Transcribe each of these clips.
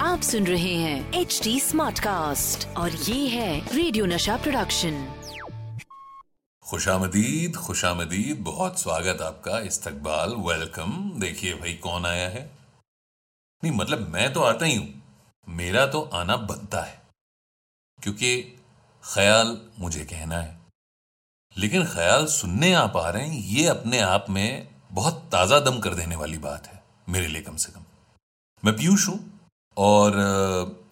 आप सुन रहे हैं एच डी स्मार्ट कास्ट और ये है रेडियो नशा प्रोडक्शन खुशामदीद खुशामदीद, बहुत स्वागत आपका इस्तकबाल वेलकम देखिए भाई, कौन आया है? नहीं मतलब मैं तो आता ही हूँ। मेरा तो आना बनता है। क्योंकि ख्याल मुझे कहना है। लेकिन ख्याल सुनने आप आ रहे हैं, ये अपने आप में बहुत ताज़ा दम कर देने वाली बात है। मेरे लिए कम से कम। मैं पीयूष हूँ और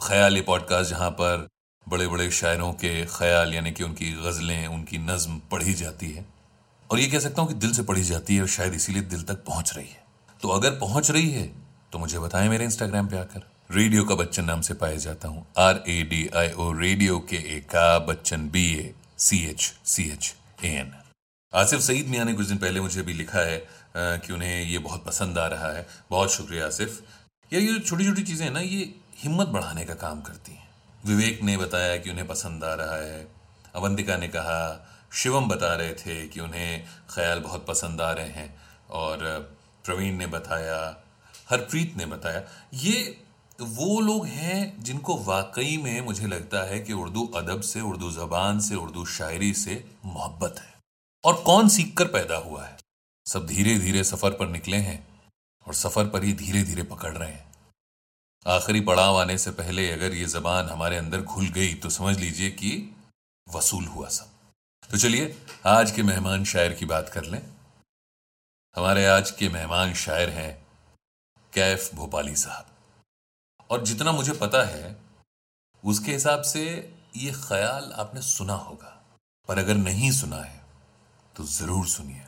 ख्याल ये पॉडकास्ट जहाँ पर बड़े बड़े शायरों के ख्याल यानी कि उनकी गज़लें, उनकी नज्म पढ़ी जाती है और ये कह सकता हूँ कि दिल से पढ़ी जाती है और शायद इसीलिए दिल तक पहुँच रही है। तो अगर पहुँच रही है तो मुझे बताएँ मेरे इंस्टाग्राम पे आकर। रेडियो का बच्चन नाम से पाया जाता हूँ। R A D I O radio के ए का Bachchan B A C H C H A N. Asif Saeed मियाँ ने कुछ दिन पहले मुझे भी लिखा है कि उन्हें ये बहुत पसंद आ रहा है। बहुत शुक्रिया, आसिफ। या ये छोटी छोटी चीज़ें हैं ना, ये हिम्मत बढ़ाने का काम करती हैं। विवेक ने बताया कि उन्हें पसंद आ रहा है। अवंतिका ने कहा, शिवम बता रहे थे कि उन्हें ख्याल बहुत पसंद आ रहे हैं। और प्रवीण ने बताया, हरप्रीत ने बताया, ये वो लोग हैं जिनको वाकई में मुझे लगता है कि उर्दू अदब से, उर्दू ज़बान से, उर्दू शायरी से मोहब्बत है। और कौन सीख कर पैदा हुआ है? सब धीरे धीरे सफ़र पर निकले हैं और सफ़र पर ही धीरे धीरे पकड़ रहे हैं। आखिरी पड़ाव आने से पहले अगर ये जबान हमारे अंदर घुल गई तो समझ लीजिए कि वसूल हुआ सब। तो चलिए, आज के मेहमान शायर की बात कर लें। हमारे आज के मेहमान शायर हैं कैफ भोपाली साहब। और जितना मुझे पता है, उसके हिसाब से ये ख्याल आपने सुना होगा। पर अगर नहीं सुना है तो ज़रूर सुनिए।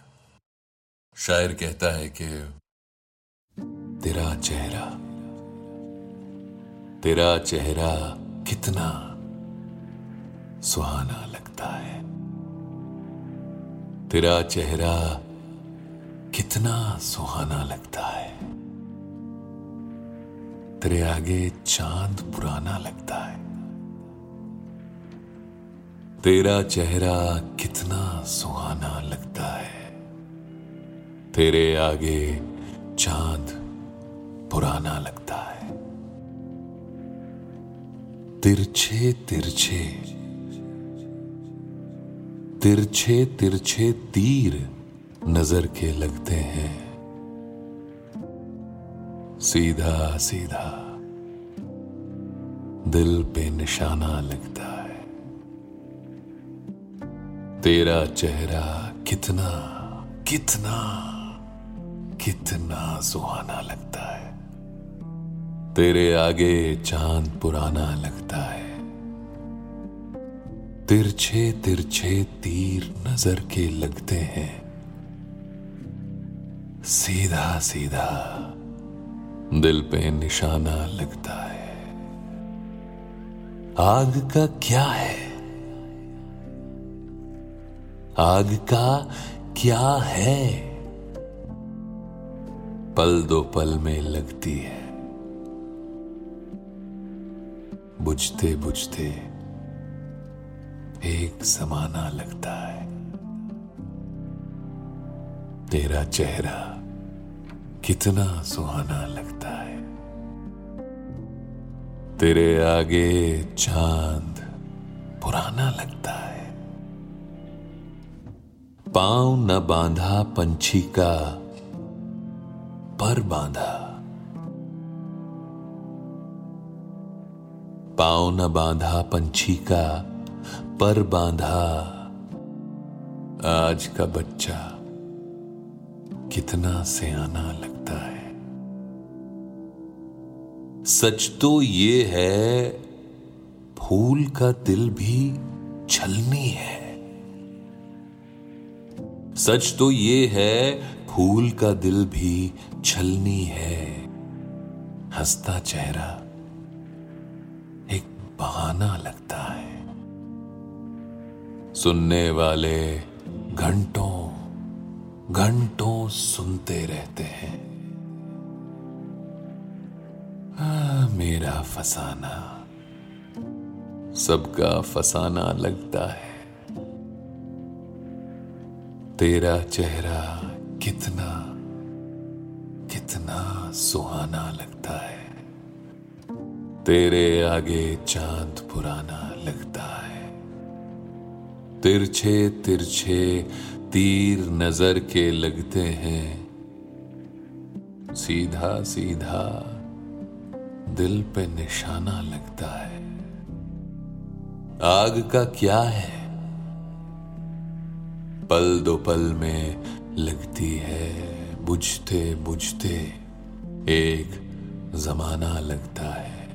शायर कहता है कि, तेरा चेहरा तेरा चेहरा कितना सुहाना लगता है। तेरा चेहरा कितना सुहाना लगता है। तेरे आगे चाँद पुराना लगता है। तेरा चेहरा कितना सुहाना लगता है। तेरे आगे चाँद पुराना लगता है। तिरछे तिरछे तिरछे तिरछे तीर नज़र के लगते हैं। सीधा सीधा दिल पे निशाना लगता है। तेरा चेहरा कितना कितना कितना सुहाना लगता है। तेरे आगे चाँद पुराना लगता है। तिरछे तिरछे तीर नज़र के लगते हैं। सीधा सीधा दिल पे निशाना लगता है। आग का क्या है? आग का क्या है? पल दो पल में लगती है। बुझते बुझते एक समाना लगता है। तेरा चेहरा कितना सुहाना लगता है। तेरे आगे चाँद पुराना लगता है। पाँव न बांधा पंछी का पर बांधा। पाँव न बांधा पंछी का, पर बांधा आज का बच्चा। कितना सियाना लगता है। सच तो ये है, फूल का दिल भी छलनी है। सच तो ये है फूल का दिल भी छलनी है। हंसता चेहरा एक बहाना लगता है। सुनने वाले घंटों घंटों सुनते रहते हैं। आ, मेरा फसाना सबका फसाना लगता है। तेरा चेहरा कितना कितना सुहाना लगता है। तेरे आगे चाँद पुराना लगता है। तिरछे तिरछे तीर नज़र के लगते हैं। सीधा सीधा दिल पे निशाना लगता है। आग का क्या है? पल दो पल में लगती है बुझते बुझते, एक जमाना लगता है।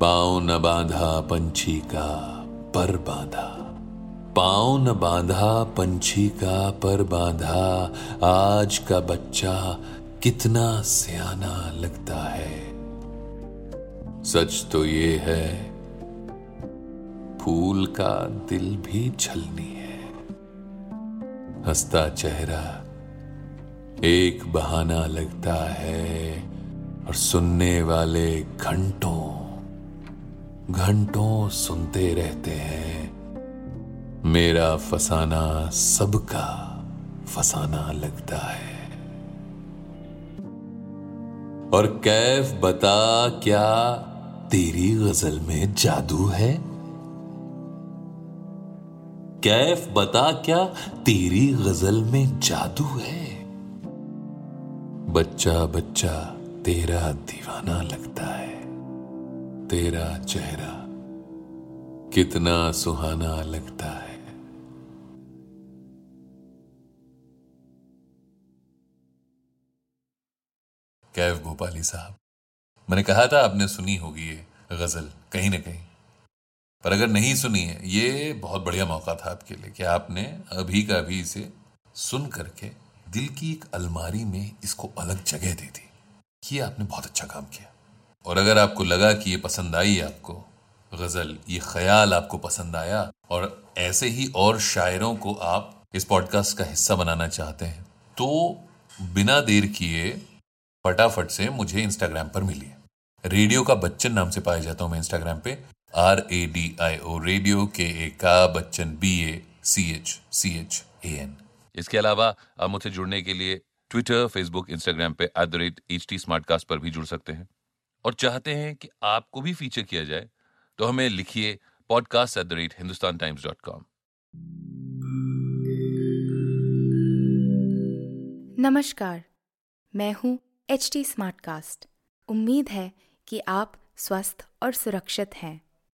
पाँव न बांधा पंछी का पर बांधा, पाँव न बांधा पंछी का पर बांधा, आज का बच्चा कितना सियाना लगता है। सच तो ये है, फूल का दिल भी छलनी हंसता चेहरा, एक बहाना लगता है और सुनने वाले घंटों घंटों सुनते रहते हैं। मेरा फसाना सबका फसाना लगता है। और कैफ बता क्या तेरी गज़ल में जादू है? कैफ बता क्या तेरी गज़ल में जादू है? बच्चा बच्चा, तेरा दीवाना लगता है। तेरा चेहरा कितना सुहाना लगता है। कैफ भोपाली साहब, मैंने कहा था आपने सुनी होगी ये गज़ल कहीं ना कहीं। पर अगर नहीं सुनी है, ये बहुत बढ़िया मौका था आपके लिए कि आपने अभी का अभी इसे सुन करके दिल की एक अलमारी में इसको अलग जगह दे दी ये आपने बहुत अच्छा काम किया। और अगर आपको लगा कि ये पसंद आई आपको, गज़ल, ये ख्याल आपको पसंद आया और ऐसे ही और शायरों को आप इस पॉडकास्ट का हिस्सा बनाना चाहते हैं तो बिना देर किए फटाफट से मुझे इंस्टाग्राम पर मिलिए। रेडियो का बच्चन नाम से पाया जाता हूँ मैं इंस्टाग्राम पे। R A D I O radio के ए का Bachchan B A C H C H A N इसके अलावा आप मुझसे जुड़ने के लिए ट्विटर फेसबुक इंस्टाग्राम पे at the rate H T smart पर भी जुड़ सकते हैं। और चाहते हैं कि आपको भी फीचर किया जाए तो हमें लिखिए podcast at the rate Hindustan Times dot com नमस्कार मैं हूँ एच टी स्मार्ट उम्मीद है कि आप स्वस्थ और सुरक्षित हैं।